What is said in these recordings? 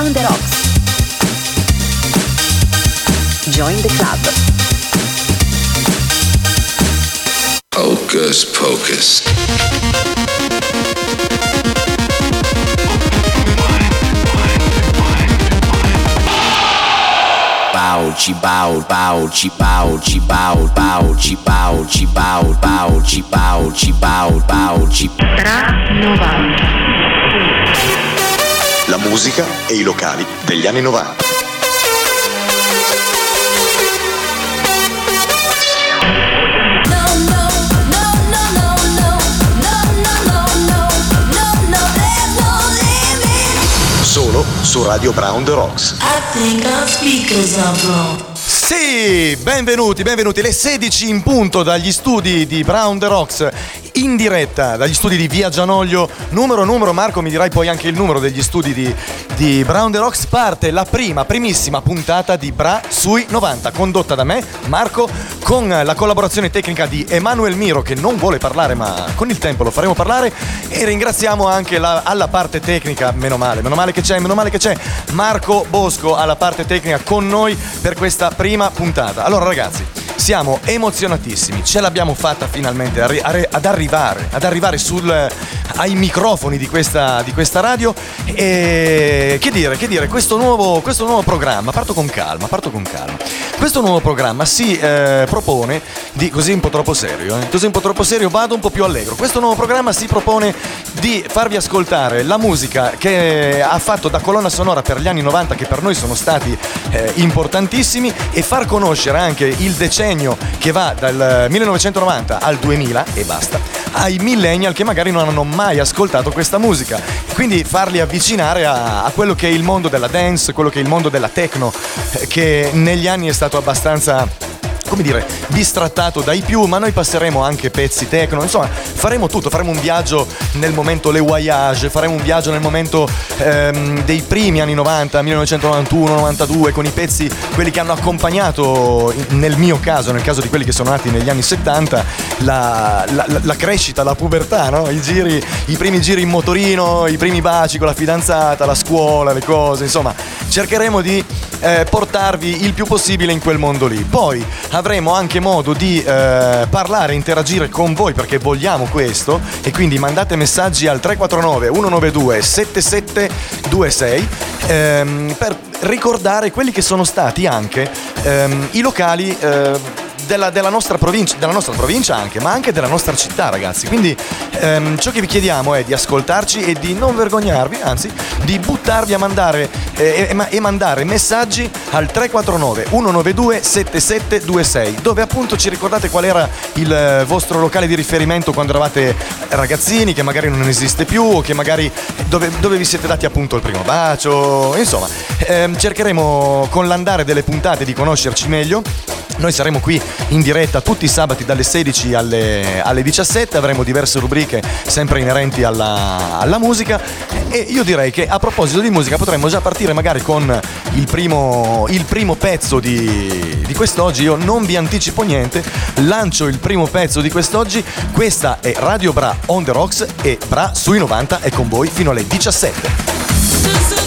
Brown the Rocks. Join the club. Hocus Pocus. Bow, ci bow, bow, ci bow, ci bow, bow, ci bow, ci bow, bow, ci bow, ci bow, bow, ci Tra 90. Musica e i locali degli anni 90. Solo su Radio Brown The Rocks. Sì, benvenuti, benvenuti. Le 16 in punto dagli studi di Brown The Rocks in diretta dagli studi di Via Gianoglio. Numero, numero, Marco, mi dirai poi anche il numero degli studi di, di Brown The Rocks. Parte la prima, primissima puntata di Bra sui 90, condotta da me, Marco, con la collaborazione tecnica di Emanuel Miro, che non vuole parlare, ma con il tempo lo faremo parlare. E ringraziamo anche la- alla parte tecnica, meno male, meno male che c'è, meno male che c'è, Marco Bosco alla parte tecnica con noi per questa prima puntata. Allora, ragazzi. Siamo emozionatissimi, ce l'abbiamo fatta finalmente ad arrivare, ad arrivare sul- ai microfoni di questa, di questa radio. E che dire, che dire, questo nuovo, questo nuovo programma, parto con calma, parto con calma, questo nuovo programma si eh, propone di, così un po' troppo serio, eh, così un po' troppo serio, vado un po' più allegro, questo nuovo programma si propone di farvi ascoltare la musica che ha fatto da colonna sonora per gli anni 90 che per noi sono stati eh, importantissimi e far conoscere anche il decennio che va dal 1990 al 2000 e basta ai millennial che magari non hanno mai ascoltato questa musica. Quindi farli avvicinare a, a quello che è il mondo della dance quello che è il mondo della techno eh, che negli anni è stato abbastanza come dire, bistrattato dai più, ma noi passeremo anche pezzi techno, insomma, faremo tutto, faremo un viaggio nel momento Le Voyage, faremo un viaggio nel momento ehm, dei primi anni 90, 1991, 92, con i pezzi, quelli che hanno accompagnato, nel mio caso, nel caso di quelli che sono nati negli anni 70, la, la- la- crescita, la pubertà, no? I, giri, i primi giri in motorino, i primi baci con la fidanzata, la scuola, le cose, insomma, cercheremo di eh, portarvi il più possibile in quel mondo lì. Poi avremo anche modo di eh, parlare, interagire con voi perché vogliamo questo. E quindi mandate messaggi al 349 192 7726 ehm, per ricordare quelli che sono stati anche ehm, i locali eh, della, della nostra provincia, della nostra provincia anche, ma anche della nostra città, ragazzi. Quindi ehm, ciò che vi chiediamo è di ascoltarci e di non vergognarvi, anzi, di buttarvi a mandare eh, e, e mandare messaggi al 349 192 7726, dove appunto ci ricordate qual era il eh, vostro locale di riferimento quando eravate ragazzini, che magari non esiste più, o che magari dove, dove vi siete dati appunto il primo bacio. Insomma, ehm, cercheremo con l'andare delle puntate di conoscerci meglio. Noi saremo qui in diretta tutti i sabati dalle 16 alle, alle 17, avremo diverse rubriche sempre inerenti alla, alla musica. E io direi che a proposito di musica potremmo già partire magari con il primo, il primo pezzo di, di quest'oggi, io non vi anticipo niente, lancio il primo pezzo di quest'oggi, questa è Radio Bra on the Rocks e Bra sui 90 è con voi fino alle 17.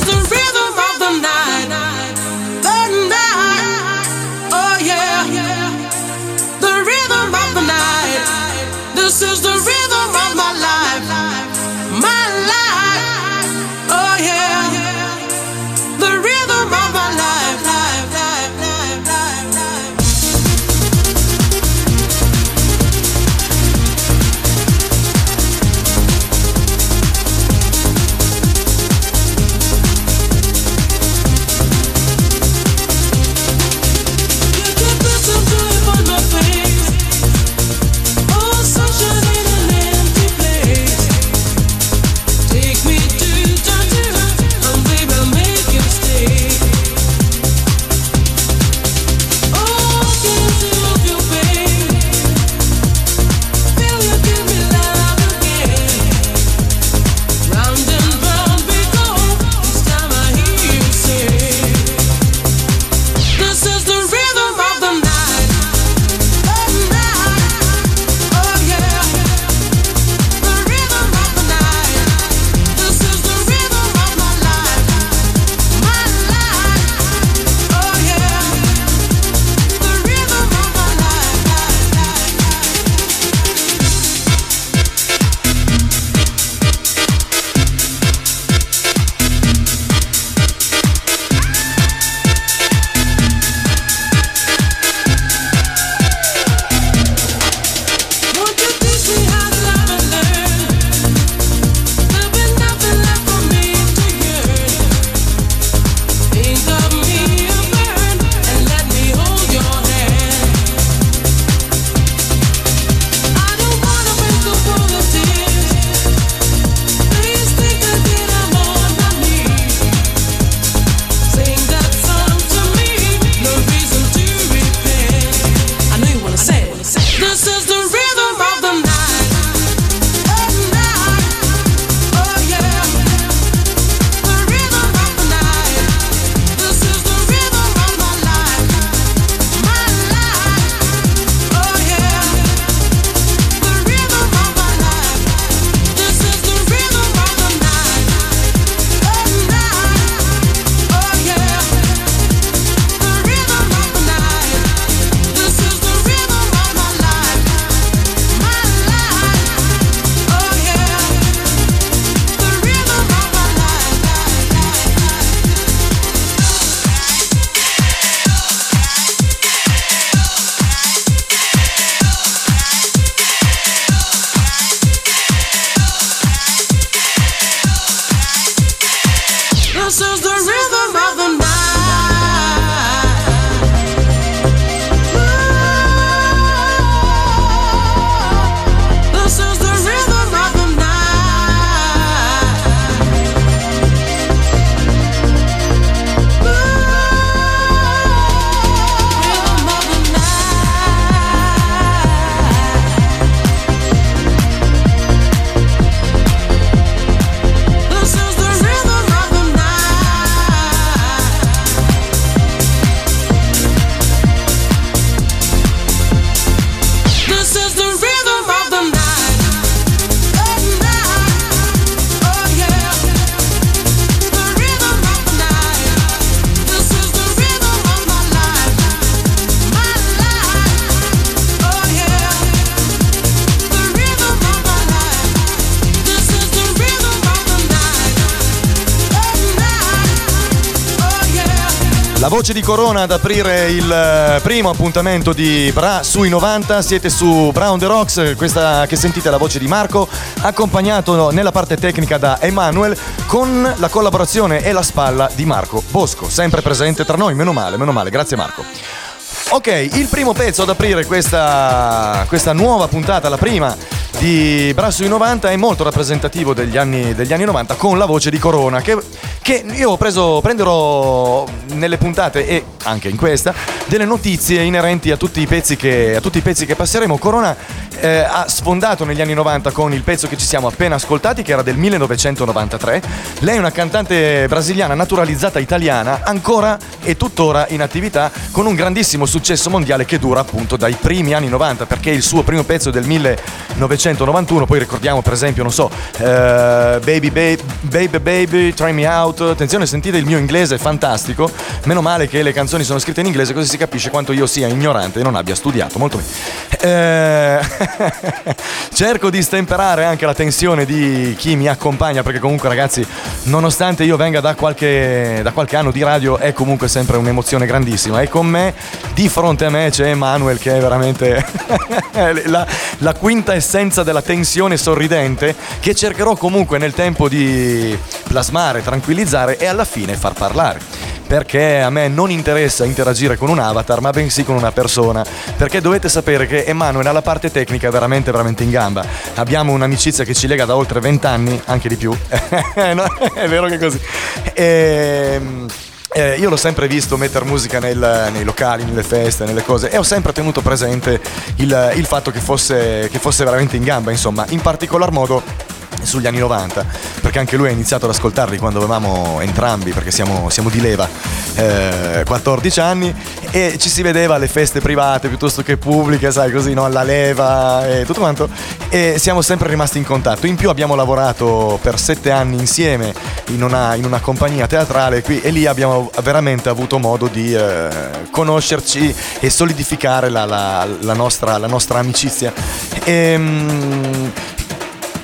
Voce di Corona ad aprire il eh, primo appuntamento di Bra sui 90, siete su Brown the Rocks, questa che sentite è la voce di Marco, accompagnato nella parte tecnica da Emanuel con la collaborazione e la spalla di Marco Bosco, sempre presente tra noi, meno male, meno male, grazie Marco. Ok, il primo pezzo ad aprire questa, questa nuova puntata, la prima di Bra sui 90 è molto rappresentativo degli anni, degli anni 90 con la voce di Corona che, che io preso, prenderò nelle puntate e anche in questa delle notizie inerenti a tutti i pezzi che, i pezzi che passeremo. Corona eh, ha sfondato negli anni 90 con il pezzo che ci siamo appena ascoltati che era del 1993. Lei è una cantante brasiliana naturalizzata italiana ancora e tuttora in attività con un grandissimo successo mondiale che dura appunto dai primi anni 90 perché il suo primo pezzo del 1991 poi ricordiamo per esempio non so eh, Baby Baby Baby Baby Try Me Out. Attenzione sentite il mio inglese è fantastico. Meno male che le canzoni sono scritte in inglese così si capisce quanto io sia ignorante e non abbia studiato molto bene. Eh, cerco di stemperare anche la tensione di chi mi accompagna perché comunque ragazzi nonostante io venga da qualche, da qualche anno di radio è comunque sempre un'emozione grandissima. E con me di fronte a me c'è Emanuel che è veramente la, la quinta essenza della tensione sorridente che cercherò comunque nel tempo di plasmare, tranquillizzare e alla fine far parlare perché a me non interessa interagire con un avatar, ma bensì con una persona. Perché dovete sapere che Emanuele alla parte tecnica veramente, veramente in gamba. Abbiamo un'amicizia che ci lega da oltre vent'anni, anche di più. No, è vero che è così. Ehm. Eh, io l'ho sempre visto mettere musica nel- nei locali, nelle feste, nelle cose e ho sempre tenuto presente il, il fatto che fosse, che fosse veramente in gamba, insomma, in particolar modo sugli anni 90, perché anche lui ha iniziato ad ascoltarli quando avevamo entrambi, perché siamo, siamo di leva, eh, 14 anni, e ci si vedeva alle feste private piuttosto che pubbliche, sai, così, no? alla leva e tutto quanto, e siamo sempre rimasti in contatto. In più abbiamo lavorato per sette anni insieme in una, in una compagnia teatrale qui e lì abbiamo veramente avuto modo di eh, conoscerci e solidificare la, la- la nostra, la nostra amicizia. Ehm,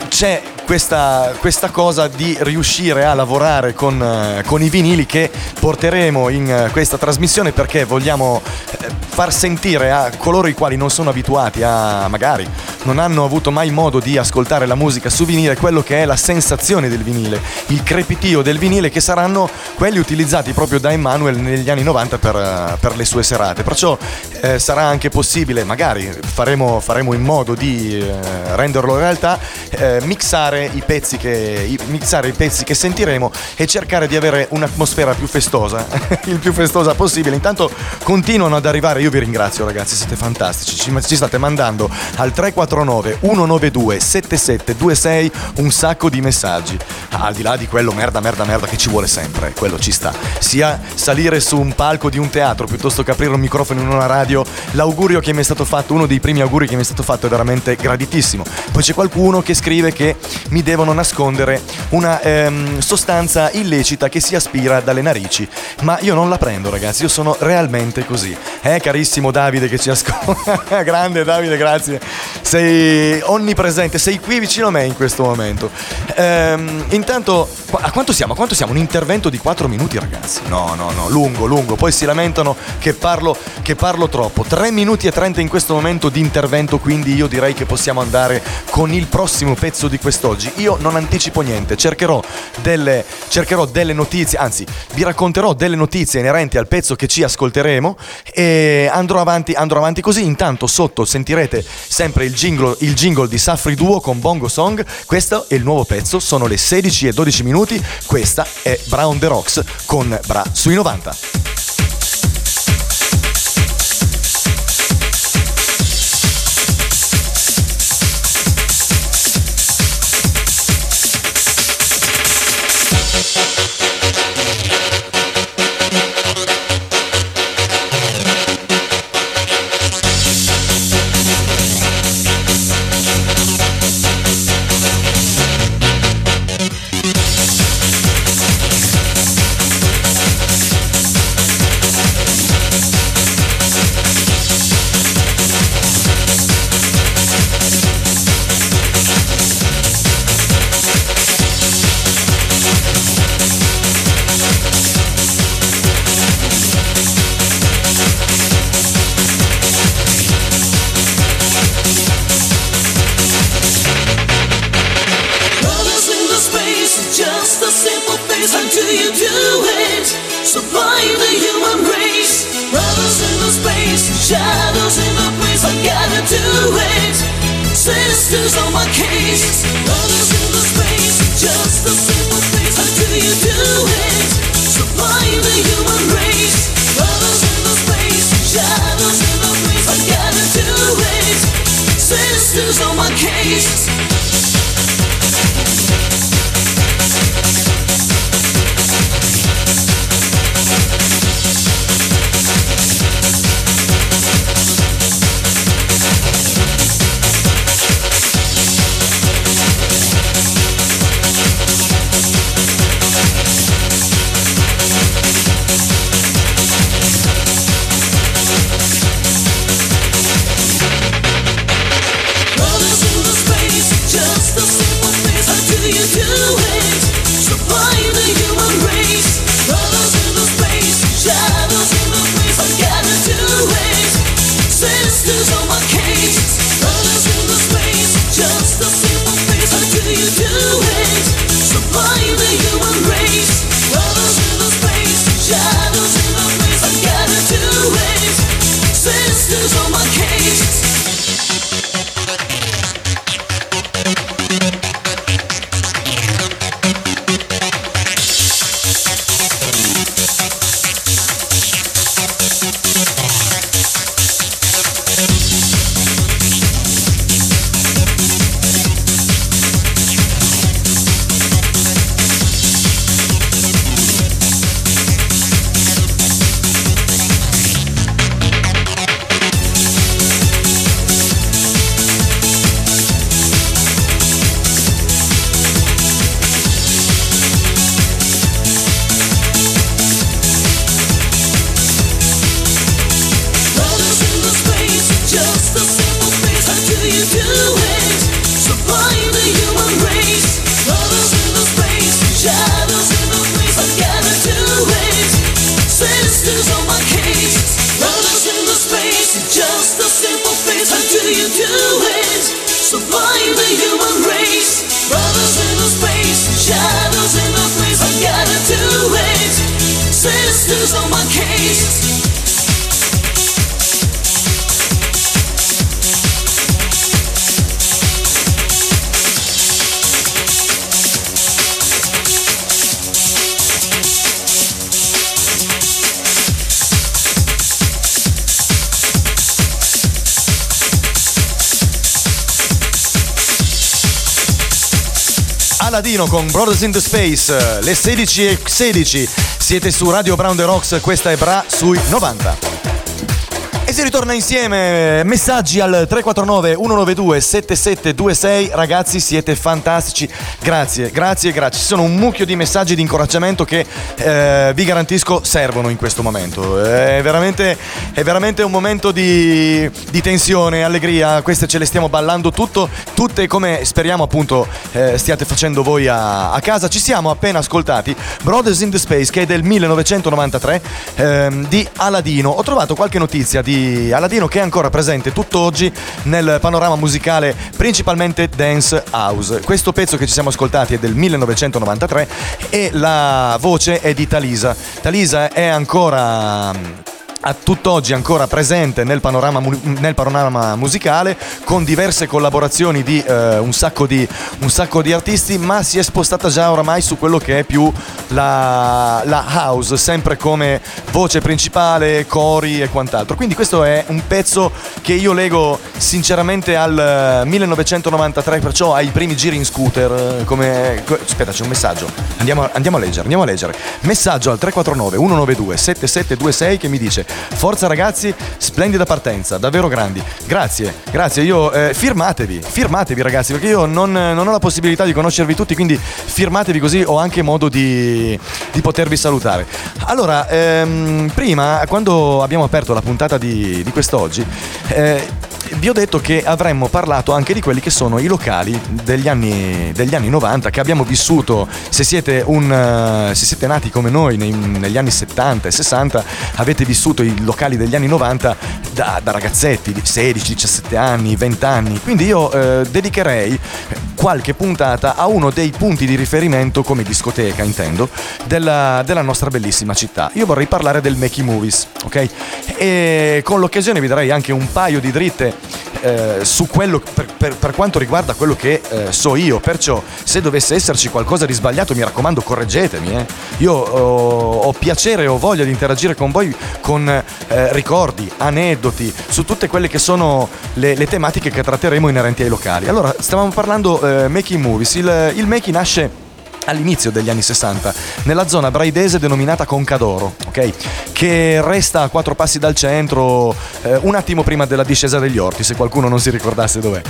c'è questa, questa cosa di riuscire a lavorare con, eh, con i vinili che porteremo in eh, questa trasmissione perché vogliamo eh, far sentire a coloro i quali non sono abituati a magari non hanno avuto mai modo di ascoltare la musica su vinile quello che è la sensazione del vinile, il crepitio del vinile che saranno quelli utilizzati proprio da Emanuel negli anni 90 per, per le sue serate. Perciò eh, sarà anche possibile, magari faremo, faremo in modo di eh, renderlo realtà, eh, mixare, i pezzi che, mixare i pezzi che sentiremo e cercare di avere un'atmosfera più festosa, il più festosa possibile. Intanto continuano ad arrivare, io vi ringrazio ragazzi, siete fantastici, ci, ci state mandando al 349 192 7726 un sacco di messaggi. Al di là di quello merda, merda, merda che ci vuole sempre, quello ci sta. Sia salire su un palco di un teatro piuttosto che aprire un microfono in una radio, l'augurio che mi è stato fatto, uno dei primi auguri che mi è stato fatto è veramente graditissimo. Poi c'è qualcuno che scrive che mi devono nascondere una ehm, sostanza illecita che si aspira dalle narici, ma io non la prendo ragazzi, io sono realmente così. Eh carissimo Davide che ci ascolta, grande Davide, grazie. Sei onnipresente, sei qui vicino a me in questo momento. Ehm, intanto, a quanto siamo? A quanto siamo? Un intervento di 4 minuti, ragazzi. No, no, no, lungo, lungo. Poi si lamentano che parlo, che parlo troppo. 3 minuti e 30 in questo momento di intervento, quindi io direi che possiamo andare con il prossimo pezzo di quest'oggi. Io non anticipo niente, cercherò delle, cercherò delle notizie, anzi, vi racconterò delle notizie inerenti al pezzo che ci ascolteremo e andrò avanti, andrò avanti così. Intanto sotto sentirete sempre il jingle, il jingle di Safri Duo con Bongo Song. Questo è il nuovo pezzo, sono le 16 e 12 minuti. Questa è Brown The Rocks con Bra sui 90. Shadows in the place. I gotta do it. Sisters on my case. Aladino con Brothers in the Space, le 16 e 16. Siete su Radio Brown The Rocks, questa è Bra sui 90. Si ritorna insieme, messaggi al 349 192 7726, ragazzi siete fantastici, grazie, grazie, grazie, ci sono un mucchio di messaggi di incoraggiamento che eh, vi garantisco servono in questo momento, è veramente, è veramente un momento di, di tensione, allegria, queste ce le stiamo ballando tutto, tutte come speriamo appunto eh, stiate facendo voi a, a casa, ci siamo appena ascoltati Brothers in the Space che è del 1993 ehm, di Aladino, ho trovato qualche notizia di Aladino che è ancora presente tutt'oggi nel panorama musicale principalmente dance house. Questo pezzo che ci siamo ascoltati è del 1993 e la voce è di Talisa. Talisa è ancora a tutt'oggi ancora presente nel panorama, nel panorama musicale con diverse collaborazioni di, eh, un, sacco di un sacco di artisti ma si è spostata già oramai su quello che è più la, la house sempre come voce principale cori e quant'altro. Quindi questo è un pezzo che io lego sinceramente al 1993 perciò ai primi giri in scooter eh, come aspetta c'è un messaggio. Andiamo, andiamo a leggere andiamo a leggere. Messaggio al 349 192 7726 che mi dice Forza ragazzi, splendida partenza, davvero grandi. Grazie, grazie. Io eh, firmatevi, firmatevi ragazzi, perché io non, non, ho la possibilità di conoscervi tutti, quindi firmatevi così ho anche modo di, di potervi salutare. Allora, ehm, prima, quando abbiamo aperto la puntata di, di quest'oggi, eh, vi ho detto che avremmo parlato anche di quelli che sono i locali degli anni, degli anni 90 che abbiamo vissuto, se siete, un, se siete nati come noi nei, negli anni 70 e 60, avete vissuto i locali degli anni 90 da, da ragazzetti di 16, 17 anni, 20 anni. Quindi io eh, dedicherei qualche puntata a uno dei punti di riferimento, come discoteca intendo, della, della nostra bellissima città. Io vorrei parlare del Makey Movies, ok? E con l'occasione vi darei anche un paio di dritte eh, su quello per, per, per, quanto riguarda quello che eh, so io. Perciò, se dovesse esserci qualcosa di sbagliato, mi raccomando, correggetemi. Eh. Io ho, ho, piacere, ho voglia di interagire con voi con eh, ricordi, aneddoti su tutte quelle che sono le, le, tematiche che tratteremo inerenti ai locali. Allora, stavamo parlando eh, making movies. Il, il making nasce all'inizio degli anni 60 nella zona braidese denominata Concadoro, ok? Che resta a quattro passi dal centro, eh, un attimo prima della discesa degli orti, se qualcuno non si ricordasse dov'è.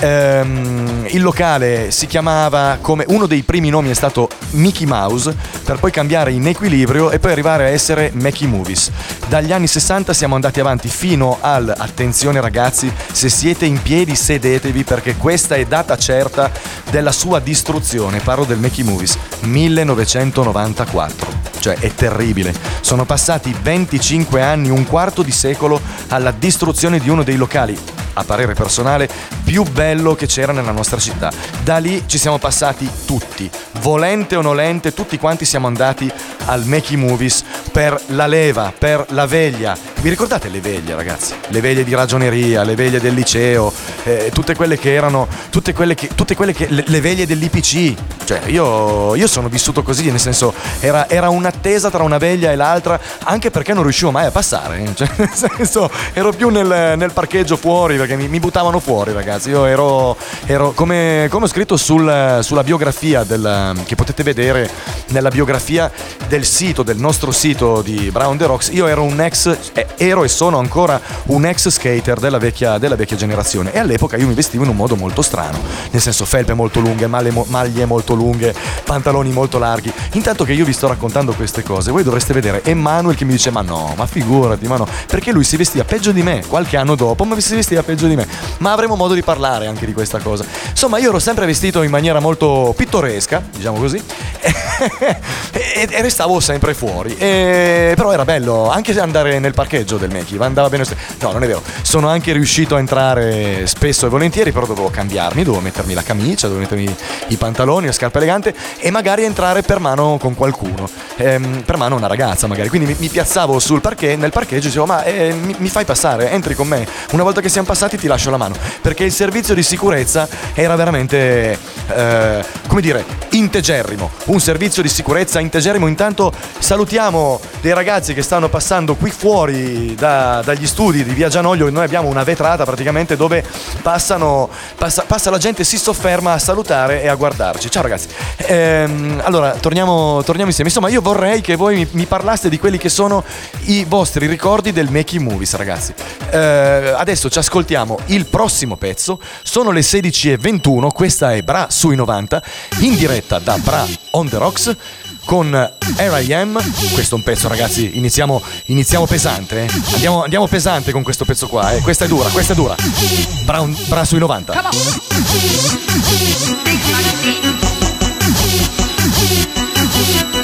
Ehm, il locale si chiamava come uno dei primi nomi è stato Mickey Mouse, per poi cambiare in equilibrio e poi arrivare a essere Mackie Movies. Dagli anni 60 siamo andati avanti fino al attenzione ragazzi, se siete in piedi sedetevi perché questa è data certa della sua distruzione. Parlo del Mackie Movies. Movies 1994. Cioè è terribile. Sono passati 25 anni, un quarto di secolo alla distruzione di uno dei locali a parere personale, più bello che c'era nella nostra città. Da lì ci siamo passati tutti, volente o nolente, tutti quanti siamo andati al Makey Movies per la leva, per la veglia. Vi ricordate le veglie, ragazzi? Le veglie di ragioneria, le veglie del liceo, eh, tutte quelle che erano, tutte quelle che, tutte quelle che le, le veglie dell'IPC. Cioè, io, io, sono vissuto così, nel senso, era, era, un'attesa tra una veglia e l'altra, anche perché non riuscivo mai a passare. Cioè, nel senso, ero più nel, nel parcheggio fuori perché mi, mi buttavano fuori, ragazzi. Io ero, ero come, come, ho scritto sul, sulla biografia del, che potete vedere nella biografia del sito, del nostro sito di Brown The Rocks, io ero un ex, eh, ero e sono ancora un ex skater della vecchia, della vecchia generazione. E all'epoca io mi vestivo in un modo molto strano, nel senso felpe molto lunghe, maglie molto lunghe, pantaloni molto larghi. Intanto che io vi sto raccontando queste cose, voi dovreste vedere Emanuel che mi dice: Ma no, ma figurati, ma no, perché lui si vestiva peggio di me qualche anno dopo, ma si vestiva peggio peggio di me. Ma avremo modo di parlare anche di questa cosa. Insomma, io ero sempre vestito in maniera molto pittoresca, diciamo così, e, e, restavo sempre fuori. E, però era bello anche andare nel parcheggio del Meki, andava bene. No, non è vero. Sono anche riuscito a entrare spesso e volentieri, però dovevo cambiarmi, dovevo mettermi la camicia, dovevo mettermi i pantaloni, la scarpa elegante e magari entrare per mano con qualcuno. Ehm, per mano una ragazza, magari. Quindi mi, mi piazzavo sul parche, nel parcheggio e dicevo: Ma eh, mi, mi fai passare, entri con me. Una volta che siamo passati passati ti lascio la mano perché il servizio di sicurezza era veramente eh, come dire integerrimo un servizio di sicurezza integerrimo intanto salutiamo dei ragazzi che stanno passando qui fuori fuori da- dagli studi di Via Gianoglio noi abbiamo una vetrata praticamente dove passano, passa, passa la gente, si sofferma a salutare e a guardarci. Ciao ragazzi. Ehm, allora, torniamo, torniamo insieme. Insomma, io vorrei che voi mi, mi parlaste di quelli che sono i vostri ricordi del Making Movies, ragazzi. Eh, adesso ci ascoltiamo il prossimo pezzo. Sono le 16.21, questa è Bra sui 90, in diretta da Bra on the Rocks con R.I.M. Questo è un pezzo, ragazzi. Iniziamo, iniziamo pesante. eh. Andiamo, andiamo pesante con questo pezzo qua. eh. Questa è dura, questa è dura. Bra, un- Bra sui 90. Commander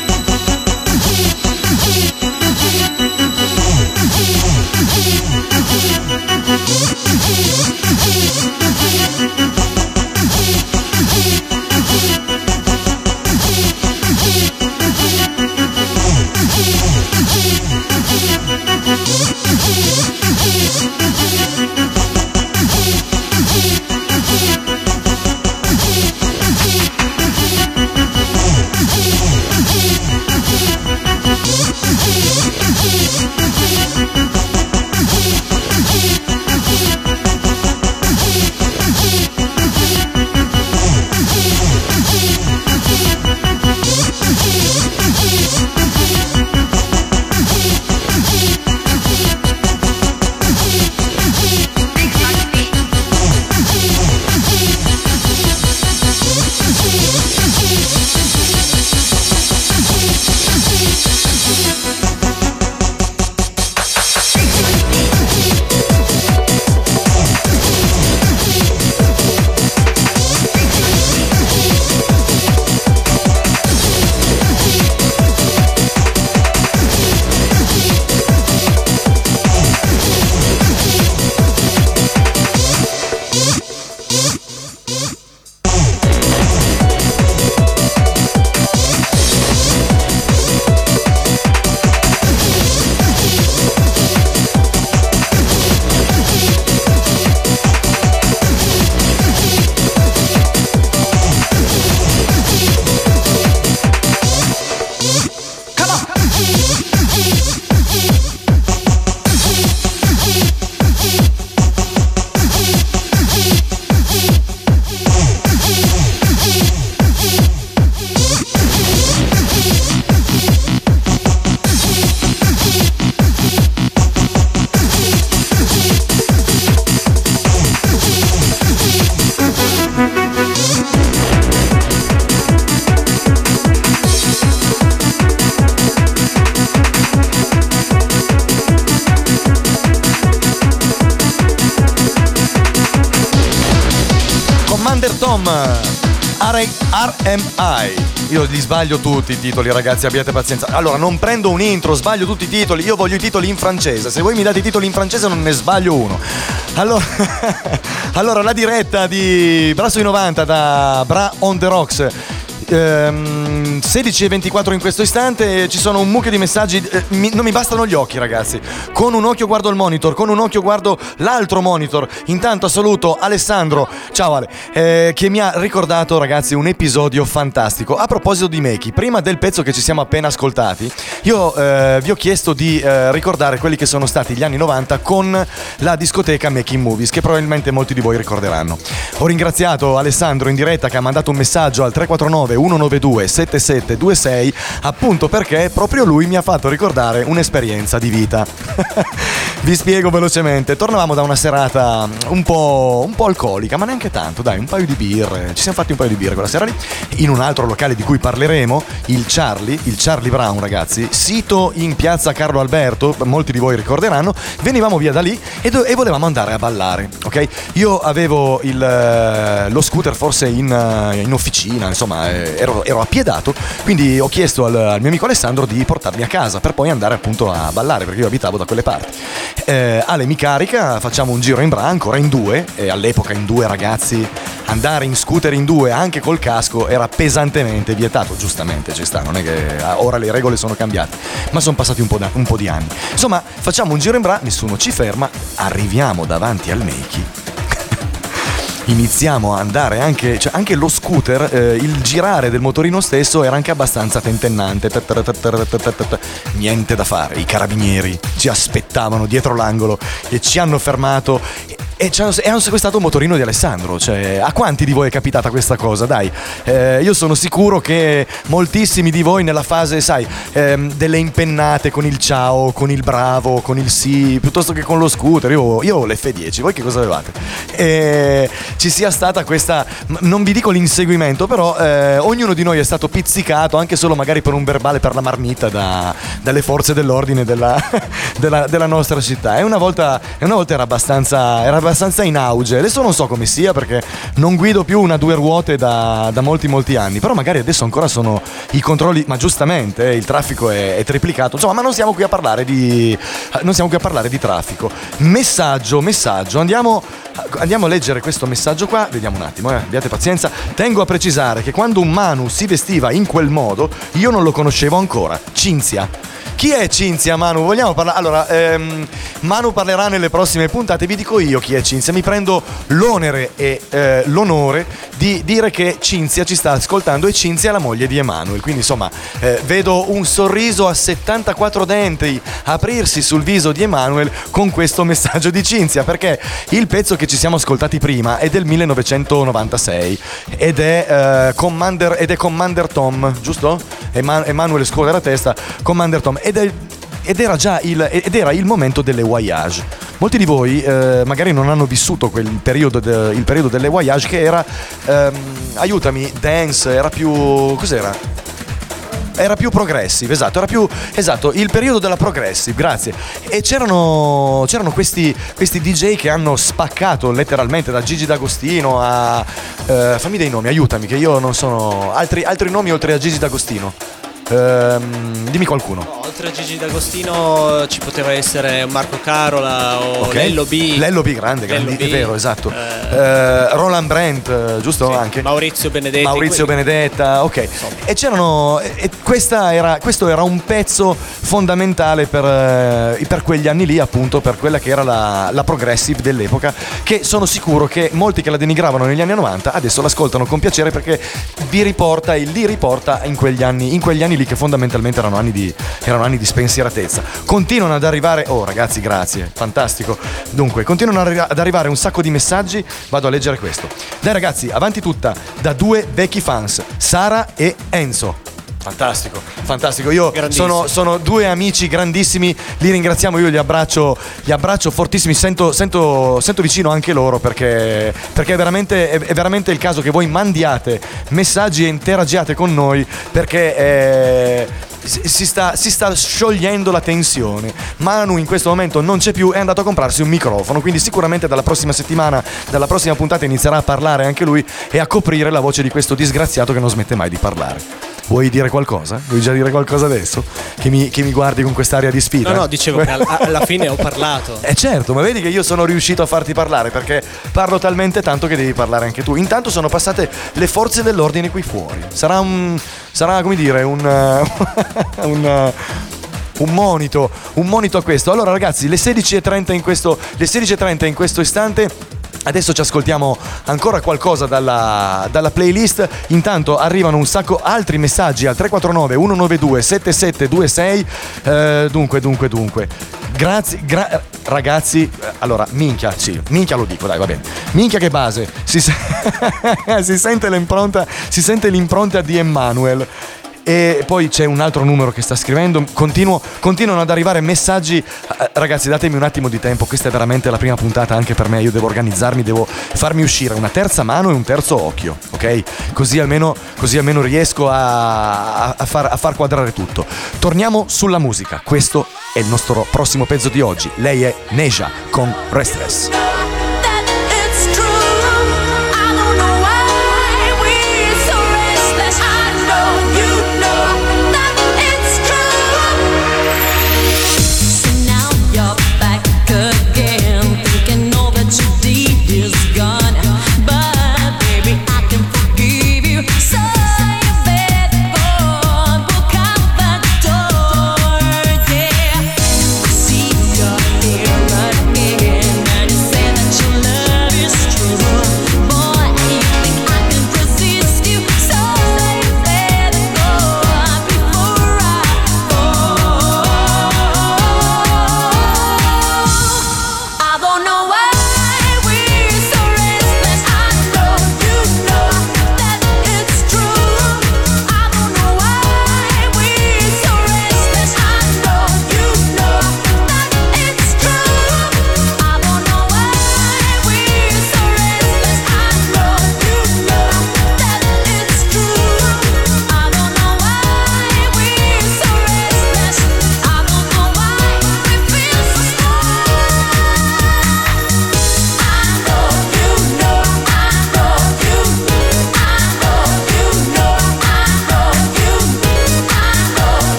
io li sbaglio tutti i titoli ragazzi abbiate pazienza. Allora non prendo un intro sbaglio tutti i titoli io voglio i titoli in francese. Se voi mi date i titoli in francese non ne sbaglio uno. Allora, allora la diretta di Bra sui 90 da Bra on the Rocks. Ehm, 16 e 24 in questo istante ci sono un mucchio di messaggi eh, mi- non mi bastano gli occhi ragazzi. Con un occhio guardo il monitor con un occhio guardo l'altro monitor. Intanto saluto Alessandro ciao Ale eh, che mi ha ricordato ragazzi un episodio fantastico. A proposito di Meki prima del pezzo che ci siamo appena ascoltati io eh, vi ho chiesto di eh, ricordare quelli che sono stati gli anni 90 con la discoteca Making Movies che probabilmente molti di voi ricorderanno. Ho ringraziato Alessandro in diretta che ha mandato un messaggio al 349 192 7726 appunto perché proprio lui mi ha fatto ricordare un'esperienza di vita. Vi spiego velocemente. Tornavamo da una serata un po', un po' alcolica, ma neanche tanto, dai, un paio di birre. Ci siamo fatti un paio di birre quella sera lì. In un altro locale di cui parleremo, il Charlie, il Charlie Brown, ragazzi, sito in piazza Carlo Alberto, molti di voi ricorderanno. Venivamo via da lì e, do- e volevamo andare a ballare, ok? Io avevo il, eh, lo scooter forse in, eh, in officina, insomma, eh, ero, ero appiedato, quindi ho chiesto al, al mio amico Alessandro di portarmi a casa per poi andare appunto a ballare perché io abitavo da quelle parti. Eh, Ale mi carica, facciamo un giro in bra, ancora in due, e all'epoca in due ragazzi andare in scooter in due anche col casco era pesantemente vietato, giustamente ci sta, non è che ah, ora le regole sono cambiate, ma sono passati un po', da- un po' di anni. Insomma, facciamo un giro in bra, nessuno ci ferma, arriviamo davanti al Meiki iniziamo a andare anche, cioè anche lo scooter, eh, il girare del motorino stesso era anche abbastanza tentennante. Niente da fare, i carabinieri ci aspettavano dietro l'angolo e ci hanno fermato e, hanno sequestrato un motorino di Alessandro. Cioè, a quanti di voi è capitata questa cosa? Dai, eh, io sono sicuro che moltissimi di voi nella fase, sai, ehm, delle impennate con il ciao, con il bravo, con il sì, piuttosto che con lo scooter. Io, io ho l'F10, voi che cosa avevate? E ci sia stata questa, non vi dico l'inseguimento, però eh, ognuno di noi è stato pizzicato, anche solo magari per un verbale per la marmita da- dalle forze dell'ordine della, della- della nostra città. E una volta, una volta era, abbastanza, era abbastanza in auge. Adesso non so come sia perché non guido più una due ruote da, da molti molti anni, però magari adesso ancora sono i controlli, ma giustamente eh, il traffico è, è triplicato. Insomma, ma non siamo qui a parlare di, non siamo qui a parlare di traffico. Messaggio, messaggio, andiamo, andiamo a leggere questo messaggio qua, vediamo un attimo, eh, abbiate pazienza. Tengo a precisare che quando un Manu si vestiva in quel modo, io non lo conoscevo ancora. Cinzia. Chi è Cinzia Manu? Vogliamo parlare? Allora, ehm, Manu parlerà nelle prossime puntate, vi dico io chi è Cinzia. Mi prendo l'onere e eh, l'onore di dire che Cinzia ci sta ascoltando e Cinzia è la moglie di Emanuel. Quindi insomma, eh, vedo un sorriso a 74 denti aprirsi sul viso di Emanuel con questo messaggio di Cinzia, perché il pezzo che ci siamo ascoltati prima è del 1996 ed è, eh, Commander, ed è Commander Tom, giusto? Ema- Emanuele scuola la testa, Commander Tom. Ed, è- ed era già il, ed era il momento delle voyage. Molti di voi eh, magari non hanno vissuto quel periodo, de- il periodo delle voyage che era, ehm, aiutami, dance, era più... cos'era? Era più progressive, esatto, era più esatto, il periodo della progressive, grazie. E c'erano, c'erano questi, questi DJ che hanno spaccato letteralmente da Gigi D'Agostino a. eh, fammi dei nomi, aiutami, che io non sono. Altri, altri nomi oltre a Gigi D'Agostino. Ehm, dimmi qualcuno. No, oltre a Gigi D'Agostino ci poteva essere Marco Carola o Ok. Lello B. Lello B, grande, Lello grandi- B. è vero, esatto. Eh, Eh, Roland Brandt, eh, giusto sì, anche? Maurizio Benedetti. Maurizio que- Benedetta, ok. E c'erano. E questa era, questo era un pezzo fondamentale per, eh, per quegli anni lì, appunto, per quella che era la, la progressive dell'epoca. Che sono sicuro che molti che la denigravano negli anni 90 adesso l'ascoltano con piacere perché vi riporta e li riporta in quegli anni, in quegli anni lì che fondamentalmente erano anni di, erano anni di spensieratezza. Continuano ad arrivare. Oh, ragazzi, grazie, fantastico. Dunque, continuano ad arrivare un sacco di messaggi. Vado a leggere questo. Dai, ragazzi, avanti tutta da due vecchi fans, Sara e Enzo. Fantastico, fantastico. Io sono, sono due amici grandissimi, li ringraziamo, io li abbraccio, li abbraccio fortissimi, sento, sento- sento vicino anche loro perché, perché è, veramente, è- è veramente il caso che voi mandiate messaggi e interagiate con noi perché eh, si, sta, si sta sciogliendo la tensione. Manu in questo momento non c'è più, è andato a comprarsi un microfono, quindi sicuramente dalla prossima settimana, dalla prossima puntata inizierà a parlare anche lui e a coprire la voce di questo disgraziato che non smette mai di parlare. Vuoi dire qualcosa? Vuoi già dire qualcosa adesso? Che mi, che mi guardi con quest'aria di sfida? No, no, dicevo che al- alla fine ho parlato. Eh certo, ma vedi che io sono riuscito a farti parlare perché parlo talmente tanto che devi parlare anche tu. Intanto sono passate le forze dell'ordine qui fuori. Sarà un. Sarà come dire un. eh, un eh, un monito, un monito a questo. Allora ragazzi, le 16.30 in questo, le 16.30 in questo istante. Adesso ci ascoltiamo ancora qualcosa dalla, dalla playlist. Intanto arrivano un sacco altri messaggi al 349 192 7726. Eh, dunque, dunque, dunque. Grazie, gra- ragazzi. Allora, minchia, sì, minchia lo dico, dai, va bene. Minchia che base. Si, se- si sente l'impronta, si sente l'impronta di Emmanuel. E poi c'è un altro numero che sta scrivendo. Continuo- continuano ad arrivare messaggi. Eh, Ragazzi, datemi un attimo di tempo. Questa è veramente la prima puntata anche per me. Io devo organizzarmi, devo farmi uscire una terza mano e un terzo occhio. Ok? Così almeno, così almeno riesco a, a- far, a far quadrare tutto. Torniamo sulla musica. Questo è il nostro prossimo pezzo di oggi. Lei è Neja con Restless.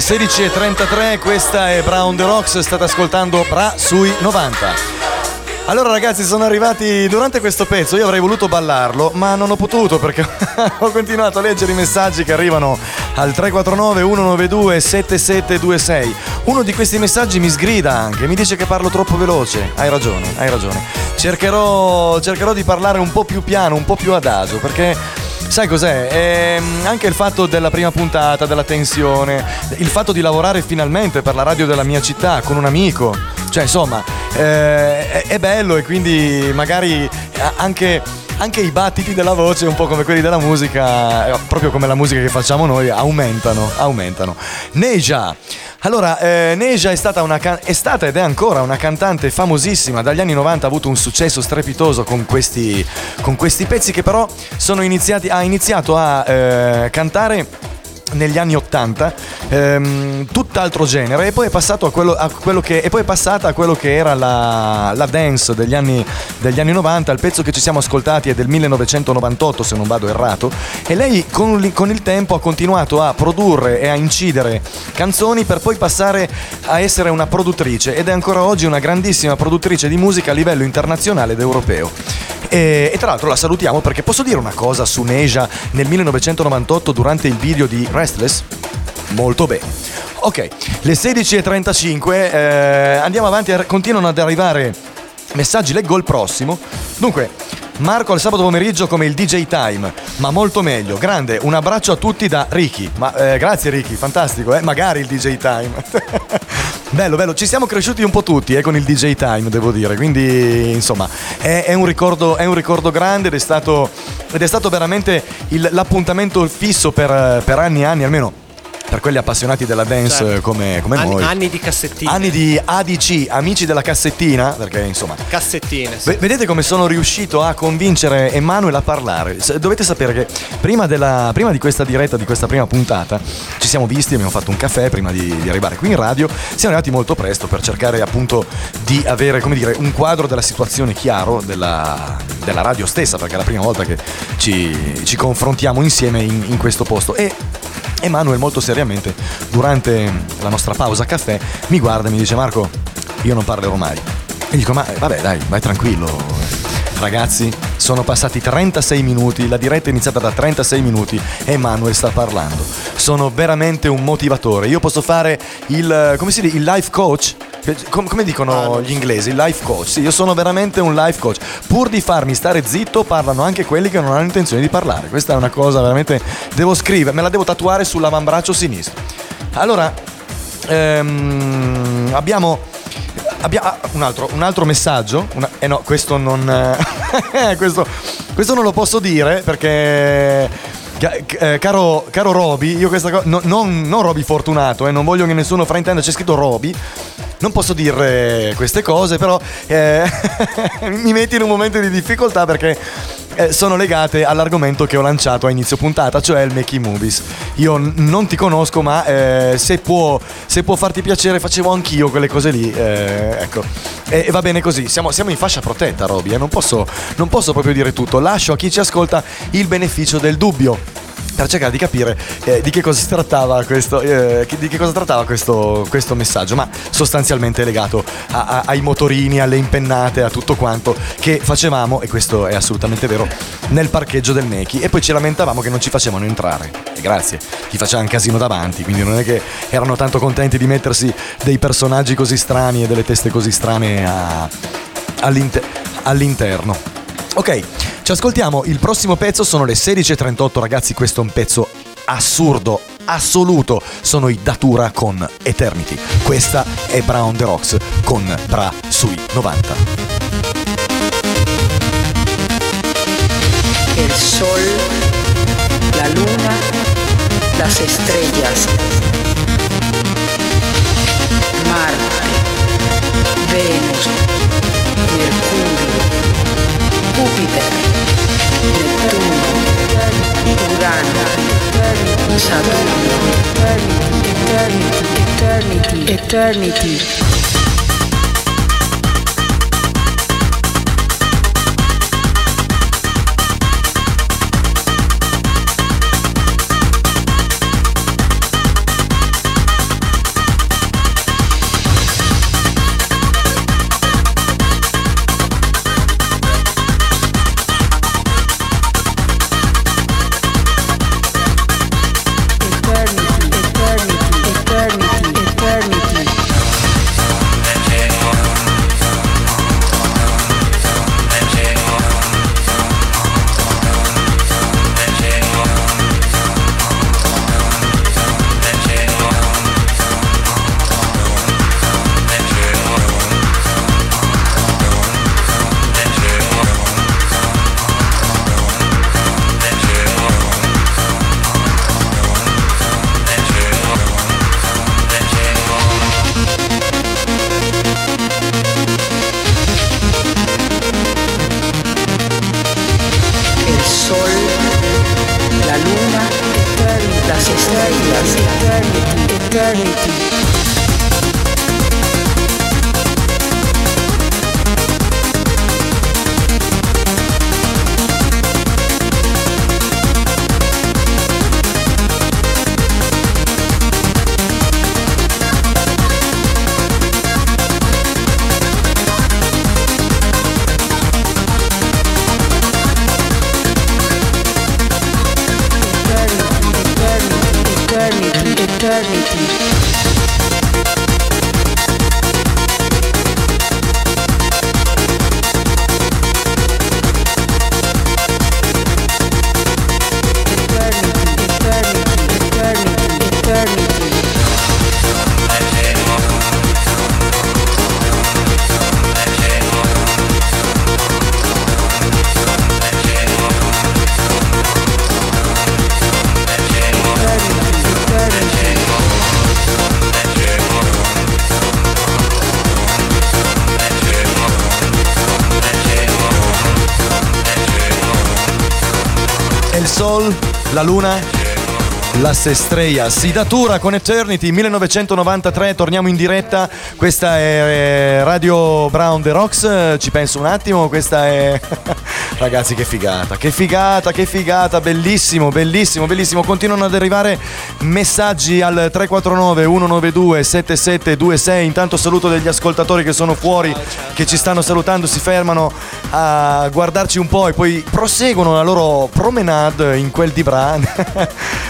Le 16.33, questa è Brown The Rocks, state ascoltando Bra sui 90. Allora ragazzi sono arrivati durante questo pezzo, io avrei voluto ballarlo ma non ho potuto perché ho continuato a leggere i messaggi che arrivano al 349 192 7726. Uno di questi messaggi mi sgrida anche, mi dice che parlo troppo veloce, hai ragione, hai ragione. Cercherò, cercherò di parlare un po' più piano, un po' più adagio perché Sai cos'è? Ehm, anche il fatto della prima puntata, della tensione, il fatto di lavorare finalmente per la radio della mia città con un amico. Cioè, insomma, eh, è, è bello e quindi magari anche anche i battiti della voce, un po' come quelli della musica, eh, proprio come la musica che facciamo noi, aumentano, aumentano. Neja. Allora, eh, Neja è stata, can- è stata ed è ancora una cantante famosissima, dagli anni 90 ha avuto un successo strepitoso con questi, con questi pezzi che però iniziati, ha iniziato a eh, cantare negli anni 80 ehm, tutt'altro genere e poi, è passato a quello, a quello che, e poi è passata a quello che era la, la dance degli anni, degli anni 90 il pezzo che ci siamo ascoltati è del 1998 se non vado errato e lei con, con il tempo ha continuato a produrre e a incidere canzoni per poi passare a essere una produttrice ed è ancora oggi una grandissima produttrice di musica a livello internazionale ed europeo e, e tra l'altro la salutiamo perché posso dire una cosa su Neja nel 1998 durante il video di Restless? Molto bene. Ok, le 16.35, eh, andiamo avanti, continuano ad arrivare messaggi, leggo il prossimo. Dunque, Marco al sabato pomeriggio come il DJ Time, ma molto meglio. Grande, un abbraccio a tutti da Ricky. Ma eh, grazie Ricky, fantastico, eh? Magari il DJ Time. bello, bello, ci siamo cresciuti un po' tutti eh, con il DJ Time, devo dire. Quindi, insomma, è, è un, ricordo, è un ricordo grande ed è stato, ed è stato veramente il- l'appuntamento fisso per, per anni e anni, almeno per quelli appassionati della dance Certo. come, come Anni, noi. anni di cassettine. Anni di ADC, amici della cassettina, perché insomma Cassettine. sì. Ve- Vedete come sono riuscito a convincere Emanuele a parlare? Dovete sapere che prima, della- prima di questa diretta, di questa prima puntata, ci siamo visti, abbiamo fatto un caffè prima di, di arrivare qui in radio. Siamo arrivati molto presto per cercare appunto di avere, come dire, un quadro della situazione chiaro della, della radio stessa, perché è la prima volta che ci, ci confrontiamo insieme in, in questo posto. E Emanuele molto seriamente, durante la nostra pausa caffè, mi guarda e mi dice Marco, io non parlerò mai. E dico, ma vabbè dai, vai tranquillo. Ragazzi, sono passati 36 minuti, la diretta è iniziata da 36 minuti e Emanuele sta parlando. Sono veramente un motivatore. Io posso fare il, come si dice, il life coach? Com- come dicono gli inglesi? Life coach. Sì, io sono veramente un life coach. Pur di farmi stare zitto, parlano anche quelli che non hanno intenzione di parlare. Questa è una cosa veramente. Devo scrivere, me la devo tatuare sull'avambraccio sinistro. Allora, ehm, abbiamo. Abbiamo ah, un, altro, un altro messaggio. Una- eh no, questo non. questo, questo non lo posso dire perché. Eh, caro, caro Roby, io questa cosa. no- non, non Roby Fortunato, eh, non voglio che nessuno fraintenda, c'è scritto Roby. Non posso dire queste cose, però eh, mi metti in un momento di difficoltà perché eh, sono legate all'argomento che ho lanciato a inizio puntata, cioè il Making Movies. Io non ti conosco, ma eh, se, può, se può farti piacere, facevo anch'io quelle cose lì. eh, ecco. E, e va bene così, siamo, siamo in fascia protetta, Roby, eh, non, posso, non posso proprio dire tutto. Lascio a chi ci ascolta il beneficio del dubbio per cercare di capire eh, di che cosa si trattava questo, eh, di che cosa trattava questo, questo messaggio, ma sostanzialmente legato a- a- ai motorini, alle impennate, a tutto quanto che facevamo, e questo è assolutamente vero, nel parcheggio del Neki e poi ci lamentavamo che non ci facevano entrare. E grazie, ti facevano un casino davanti, quindi non è che erano tanto contenti di mettersi dei personaggi così strani e delle teste così strane a- all'inter- all'interno. Ok, ci ascoltiamo. Il prossimo pezzo sono le 16.38, ragazzi. Questo è un pezzo assurdo, assoluto. Sono i Datura con Eternity. Questa è Brown The Rocks con Bra sui 90. el sol, la luna, las estrellas, Marte, Venus, Mercurio, Júpiter, Saturno, Eternity, Eternity. Eternity. Las Estrellas. Si datura con Eternity 1993, torniamo in diretta. Questa è eh, Radio Brown The Rocks. Ci penso un attimo. Questa è. Ragazzi, che figata, che figata, che figata. Bellissimo, bellissimo, bellissimo. Continuano ad arrivare messaggi al 349 192 7726. Intanto saluto degli ascoltatori che sono fuori, che ci stanno salutando, si fermano a guardarci un po' e poi proseguono la loro promenade in quel di Bran.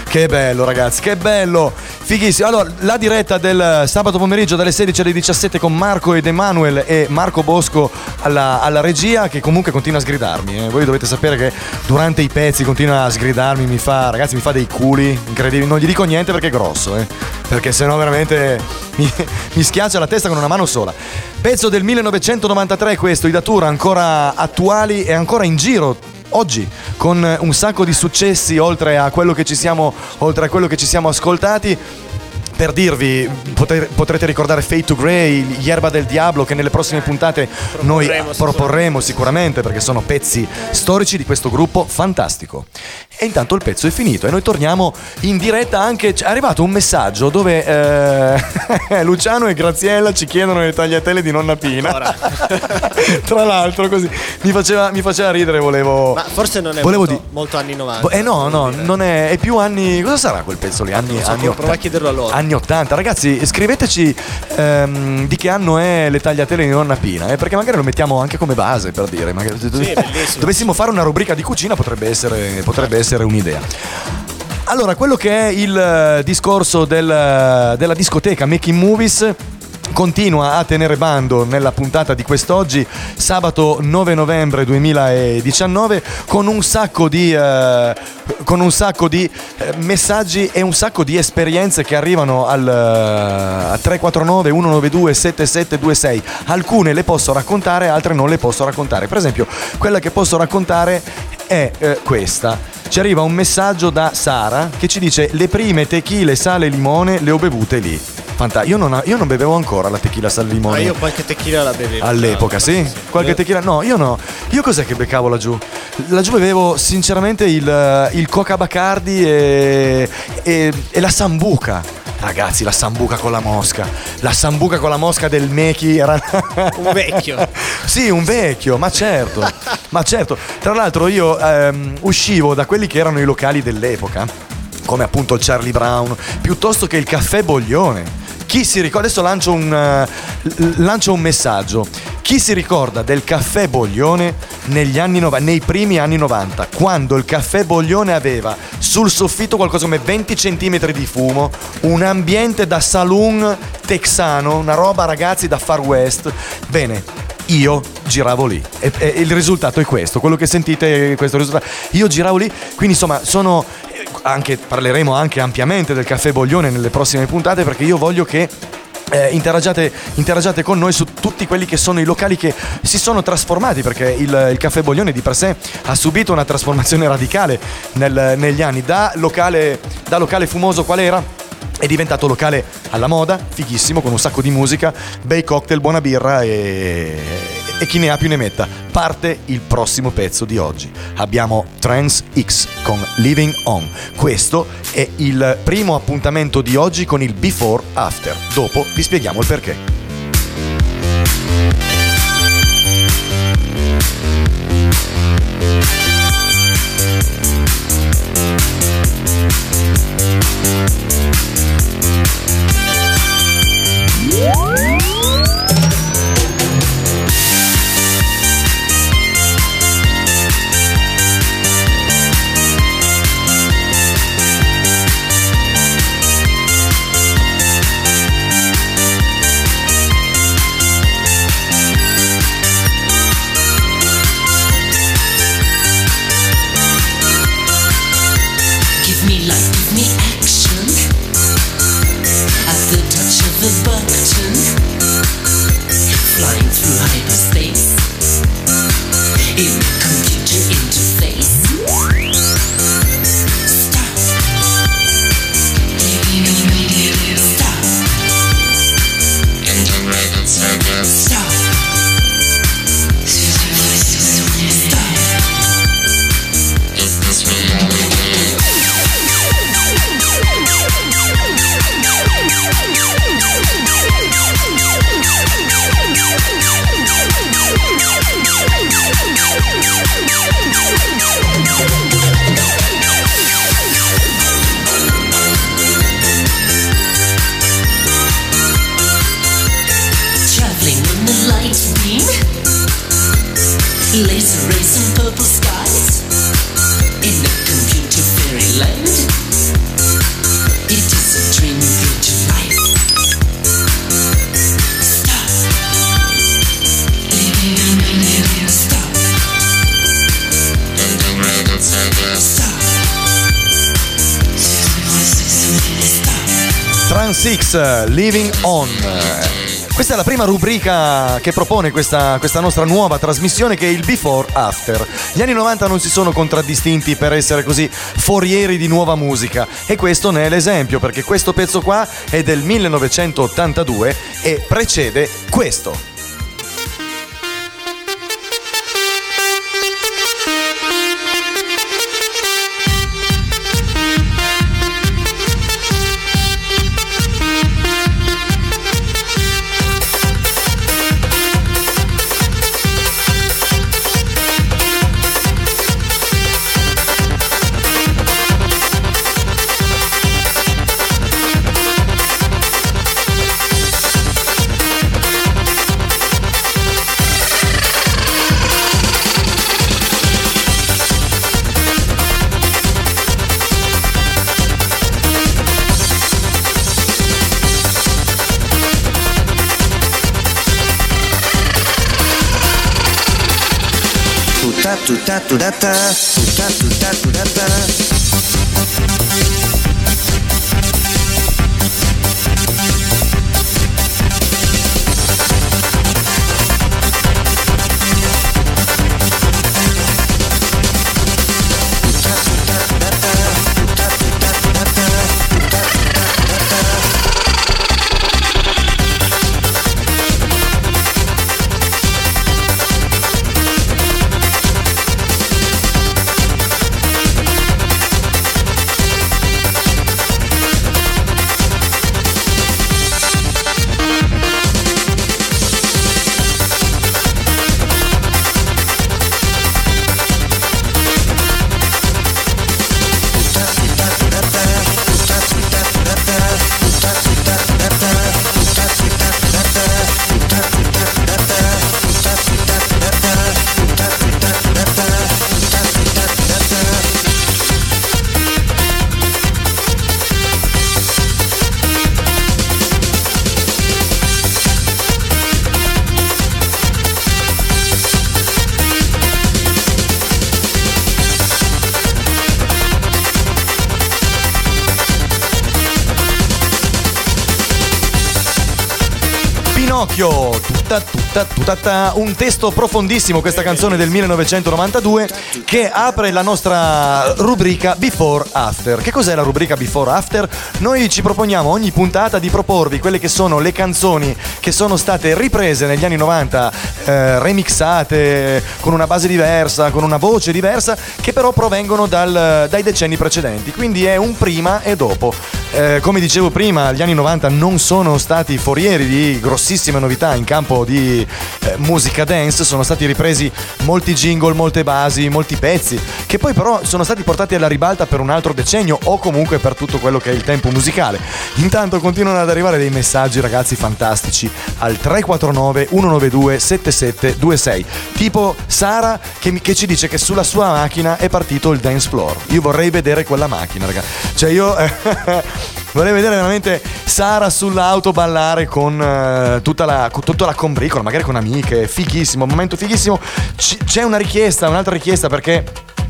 che bello, ragazzi, che bello! Fighissimo. Allora, la diretta del sabato pomeriggio dalle 16 alle 17 con Marco ed Emanuel e Marco Bosco alla, alla regia che comunque continua a sgridarmi. eh. Voi dovete sapere che durante i pezzi continua a sgridarmi, mi fa, ragazzi, mi fa dei culi incredibili. Non gli dico niente perché è grosso, eh. Perché sennò veramente mi, mi schiaccia la testa con una mano sola. Pezzo del 1993 questo, i Datura ancora attuali e ancora in giro oggi con un sacco di successi oltre a quello che ci siamo, che ci siamo ascoltati. Per dirvi, potre- potrete ricordare Fate to Grey, gli Erba del Diablo, che nelle prossime puntate noi Proporremo proporremo sicuramente perché sono pezzi storici di questo gruppo fantastico. E intanto il pezzo è finito e noi torniamo in diretta anche. È arrivato un messaggio dove eh, Luciano e Graziella ci chiedono le tagliatelle di nonna Pina. Tra l'altro, così mi faceva, mi faceva ridere, volevo. Ma forse non è molto, di- molto anni 90. Boh, Eh no, no, non è, è più anni. Cosa sarà quel pezzo lì? Anni, so, anni prova a 80. chiederlo a loro. Anni 80. Ragazzi, scriveteci ehm, di che anno è le tagliatelle di nonna Pina, eh, perché magari lo mettiamo anche come base per dire. Magari, bellissimo. dovessimo fare una rubrica di cucina potrebbe essere, potrebbe essere un'idea. Allora, quello che è il eh, discorso del- della discoteca Making Movies continua a tenere bando nella puntata di quest'oggi, sabato 9 novembre 2019, con un sacco di, eh, un sacco di eh, messaggi e un sacco di esperienze che arrivano al eh, a 349 192 7726. Alcune le posso raccontare, altre non le posso raccontare. Per esempio, quella che posso raccontare è eh, questa. Ci arriva un messaggio da Sara che ci dice le prime tequile, sale e limone le ho bevute lì. Fanta- io, non, io non bevevo ancora la tequila, sale e Ma limone. io qualche tequila la bevevo. All'epoca, sì? Qualche tequila? No, io no. Io cos'è che beccavo laggiù? Laggiù bevevo sinceramente il, il Coca Bacardi e, e- e la Sambuca. Ragazzi, la Sambuca con la mosca. La Sambuca con la mosca del Mechi era... Un vecchio. sì, un vecchio, ma certo. ma certo. Tra l'altro io ehm, uscivo da quelli che erano i locali dell'epoca, come appunto il Charlie Brown, piuttosto che il caffè Boglione. Chi si ricorda, adesso lancio un, l- lancio un messaggio. Chi si ricorda del caffè Boglione negli anni 90, nei primi anni 90, quando il caffè Boglione aveva sul soffitto qualcosa come 20 cm di fumo, un ambiente da saloon texano, una roba ragazzi da Far West. Bene, io giravo lì. E, e il risultato è questo, quello che sentite è questo risultato. Io giravo lì, quindi insomma sono eh, anche parleremo anche ampiamente del caffè Boglione nelle prossime puntate perché io voglio che eh, interagiate, interagiate con noi su tutti quelli che sono i locali che si sono trasformati perché il, il caffè Boglione di per sé ha subito una trasformazione radicale nel- negli anni. Da locale, da locale fumoso qual era è diventato locale alla moda, fighissimo, con un sacco di musica, bei cocktail, buona birra e, e chi ne ha più ne metta. Parte il prossimo pezzo di oggi. Abbiamo Trans X con Living On. Questo è il primo appuntamento di oggi con il Before After. Dopo vi spieghiamo il perché. Living On. Questa è la prima rubrica che propone questa, questa nostra nuova trasmissione che è il Before After. Gli anni 90 non si sono contraddistinti per essere così forieri di nuova musica e questo ne è l'esempio perché questo pezzo qua è del 1982 e precede questo. Tutta tutta tudata, tutta Pinocchio, tutta tutta Tutata, tutata, un testo profondissimo questa canzone del 1992 che apre la nostra rubrica Before After. Che cos'è la rubrica Before After? Noi ci proponiamo ogni puntata di proporvi quelle che sono le canzoni che sono state riprese negli anni 90, eh, remixate con una base diversa, con una voce diversa, che però provengono dal- dai decenni precedenti. Quindi è un prima e dopo. Eh, come dicevo prima, gli anni 90 non sono stati forieri di grossissime novità in campo di eh, musica dance, sono stati ripresi molti jingle, molte basi, molti pezzi, che poi però sono stati portati alla ribalta per un altro decennio o comunque per tutto quello che è il tempo musicale. Intanto continuano ad arrivare dei messaggi ragazzi fantastici al 349 192 7726, tipo Sara che, che ci dice che sulla sua macchina è partito il dance floor. Io vorrei vedere quella macchina, ragazzi. Cioè io vorrei vedere veramente Sara sull'auto ballare con, eh, tutta, la, con tutta la combricola, magari con amiche, fighissimo, momento fighissimo. C- c'è una richiesta, un'altra richiesta perché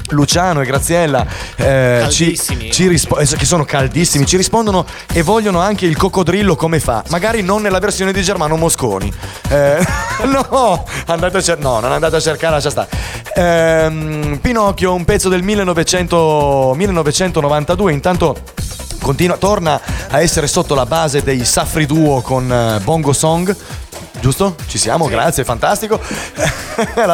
Luciano e Graziella eh, ci, Caldissimi. ci rispo- eh, che sono caldissimi, ci rispondono e vogliono anche il coccodrillo come fa, magari non nella versione di Germano Mosconi. Eh, no, andate a cer- no, non andate a cercare, lascia stare. Ehm, Pinocchio, un pezzo del 1900 1992, intanto continua, torna a essere sotto la base dei Safri Duo con eh, Bongo Song. Giusto? Ci siamo, grazie, fantastico.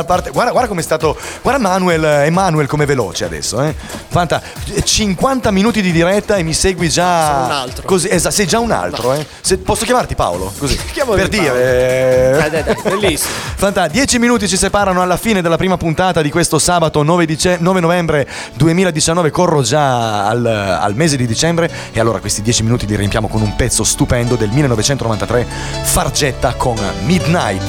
Parte- guarda, guarda come è stato. Guarda Manuel, Emanuel come veloce adesso. Eh? Fanta- 50 minuti di diretta e mi segui già. Sono un altro. Così, esa- sei già un altro, eh? Se- posso chiamarti Paolo? Così. Chiamami per Paolo. dire. eh. Dai, dai, dai, bellissimo. Fanta, 10 minuti ci separano alla fine della prima puntata di questo sabato 9, dice- 9 novembre 2019. Corro già al, al mese di dicembre e allora questi 10 minuti li riempiamo con un pezzo stupendo del 1993, Fargetta con Midnight.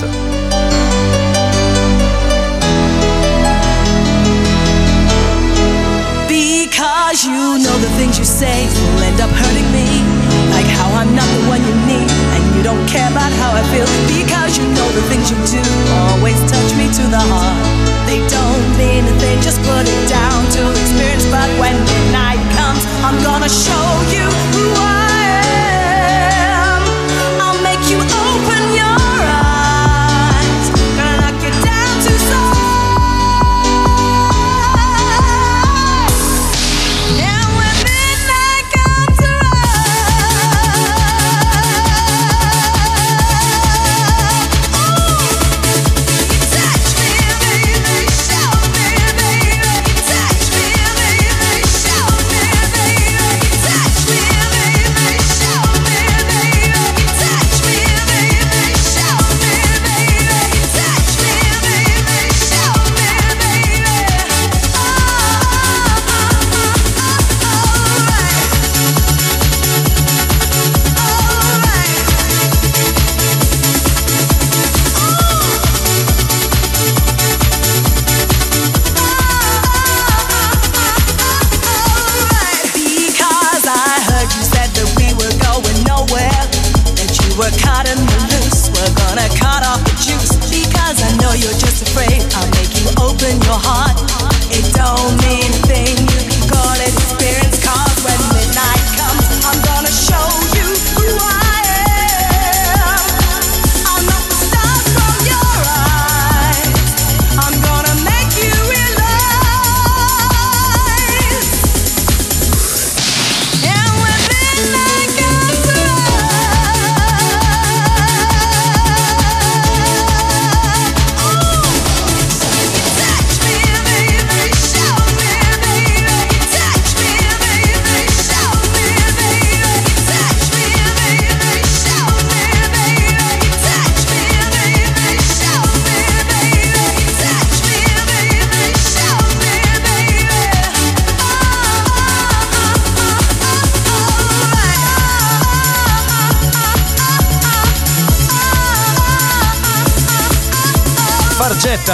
Because you know the things you say will end up hurting me. Like how I'm not the one you need, and you don't care about how I feel. Because you know the things you do always touch me to the heart. They don't mean a thing, just put it down to experience. But when midnight comes, I'm gonna show you who I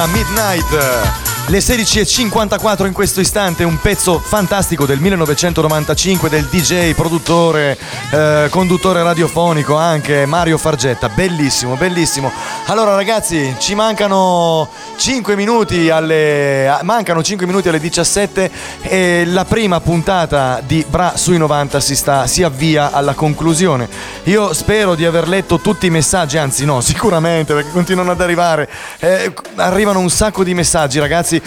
Midnight. Le 16.54 in questo istante, un pezzo fantastico del 1995 del DJ, produttore, eh, conduttore radiofonico anche Mario Fargetta, bellissimo, bellissimo. Allora ragazzi, ci mancano 5 minuti alle mancano 5 minuti alle 17 e la prima puntata di Bra sui 90 si sta si avvia alla conclusione. Io spero di aver letto tutti i messaggi, anzi no, sicuramente perché continuano ad arrivare. Eh, arrivano un sacco di messaggi, ragazzi.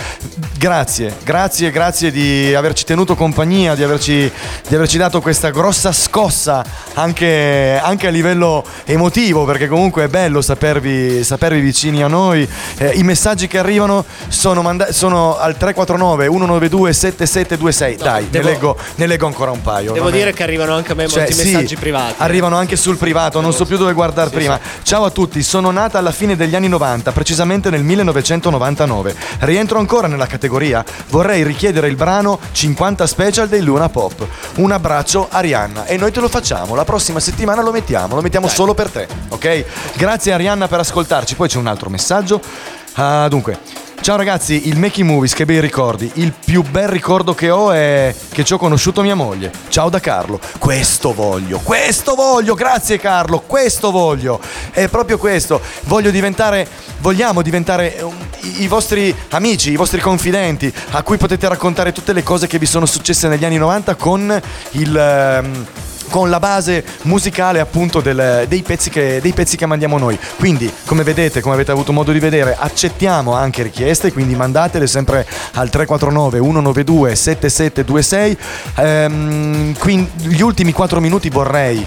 Grazie, grazie, grazie di averci tenuto compagnia, di averci, di averci dato questa grossa scossa anche, anche a livello emotivo, perché comunque è bello sapervi, sapervi vicini a noi. Eh, I messaggi che arrivano sono, manda- sono al 349 192 7726. Dai, devo- ne, leggo, ne leggo ancora un paio. Devo dire che arrivano anche a me cioè, molti sì, messaggi privati. Arrivano anche sul privato, non so più dove guardare prima. Ciao a tutti, sono nata alla fine degli anni 90, precisamente nel 1999. Rientro ancora nella categoria. Vorrei richiedere il brano 50 Special dei Luna Pop. Un abbraccio Arianna e noi te lo facciamo. La prossima settimana lo mettiamo, lo mettiamo solo per te, ok? Grazie Arianna per ascoltarci. Poi c'è un altro messaggio. Ah, dunque, Ciao ragazzi, il Making Movies, che bei ricordi. Il più bel ricordo che ho è che ci ho conosciuto mia moglie. Ciao da Carlo. Questo voglio, questo voglio, grazie Carlo, questo voglio. È proprio questo. Voglio diventare, vogliamo diventare um, i, vostri amici, i vostri confidenti, a cui potete raccontare tutte le cose che vi sono successe negli anni 90 con il... ehm, con la base musicale appunto del- dei, pezzi che, dei pezzi che mandiamo noi. Quindi, come vedete, come avete avuto modo di vedere, accettiamo anche richieste, quindi mandatele sempre al 349 192 7726. Ehm, quindi, gli ultimi 4 minuti vorrei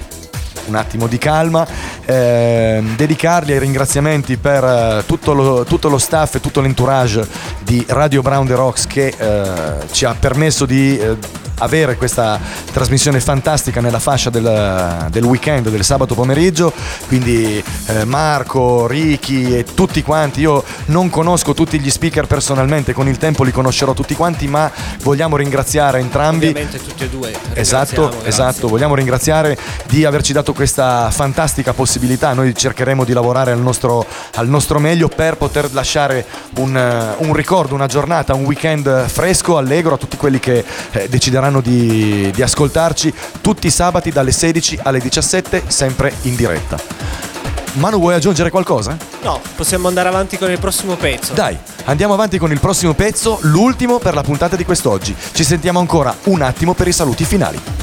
un attimo di calma, ehm, dedicarli ai ringraziamenti per eh, tutto, lo, tutto lo staff e tutto l'entourage di Radio Brown The Rocks che eh, ci ha permesso di eh, avere questa trasmissione fantastica nella fascia del, del weekend, del sabato pomeriggio, quindi eh, Marco, Ricky e tutti quanti, io non conosco tutti gli speaker personalmente, con il tempo li conoscerò tutti quanti, ma vogliamo ringraziare entrambi. Ovviamente tutti e due. Esatto, esatto, vogliamo ringraziare di averci dato questa fantastica possibilità. Noi cercheremo di lavorare al nostro, al nostro meglio per poter lasciare un, eh, un ricordo, una giornata, un weekend fresco, allegro a tutti quelli che eh, decideranno di, di ascoltarci tutti i sabati dalle 16 alle 17, sempre in diretta. Manu, vuoi aggiungere qualcosa? No, possiamo andare avanti con il prossimo pezzo. Dai, andiamo avanti con il prossimo pezzo, l'ultimo per la puntata di quest'oggi. Ci sentiamo ancora un attimo per i saluti finali.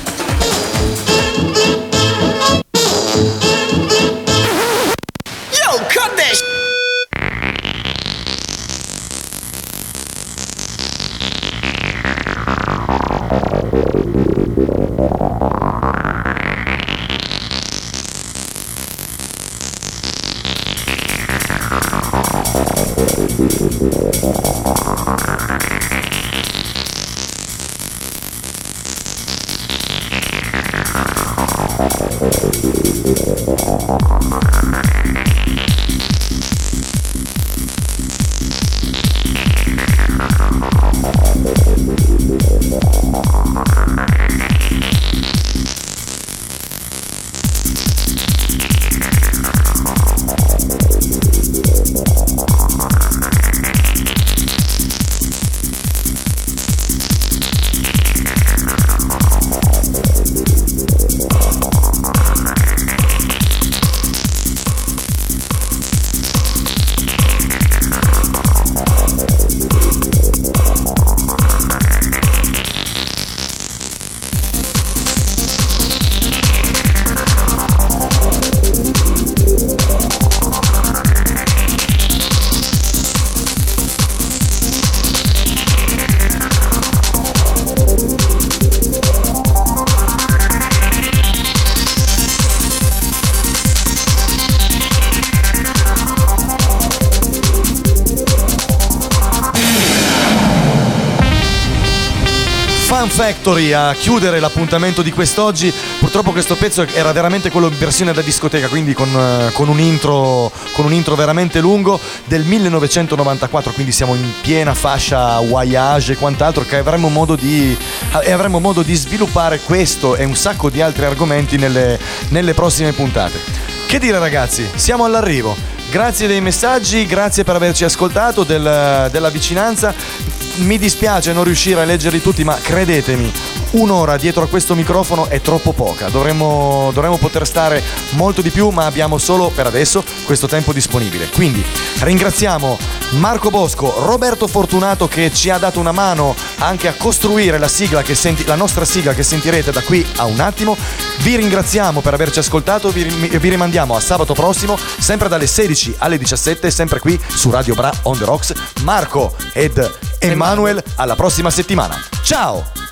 Fan Factory a chiudere l'appuntamento di quest'oggi. Purtroppo questo pezzo era veramente quello in versione da discoteca, quindi con, eh, con un, intro, con un intro veramente lungo del 1994, quindi siamo in piena fascia voyage e quant'altro che avremo modo di, e avremo modo di sviluppare questo e un sacco di altri argomenti nelle, nelle prossime puntate. Che dire ragazzi, siamo all'arrivo. Grazie dei messaggi, grazie per averci ascoltato, del- della vicinanza. Mi dispiace non riuscire a leggerli tutti, ma credetemi, un'ora dietro a questo microfono è troppo poca. Dovremmo, dovremmo poter stare molto di più, ma abbiamo solo per adesso questo tempo disponibile. Quindi ringraziamo Marco Bosco, Roberto Fortunato che ci ha dato una mano anche a costruire la sigla che senti- la nostra sigla che sentirete da qui a un attimo. Vi ringraziamo per averci ascoltato, vi, vi rimandiamo a sabato prossimo, sempre dalle 16 alle 17, sempre qui su Radio Bra on the Rocks. Marco ed Emanuel, alla prossima settimana. Ciao!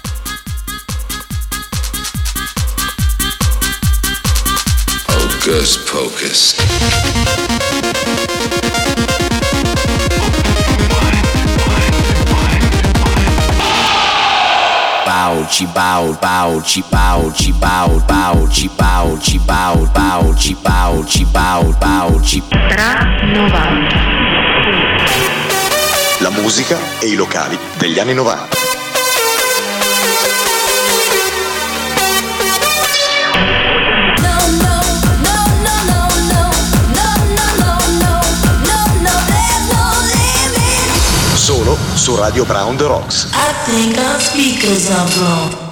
Chi bow, bow, chi bow, chi bow, bow, chi bow, chi bow, bow, chi Tra 90. La musica e i locali degli anni 90. Su Radio Brown The Rocks. I think our speakers.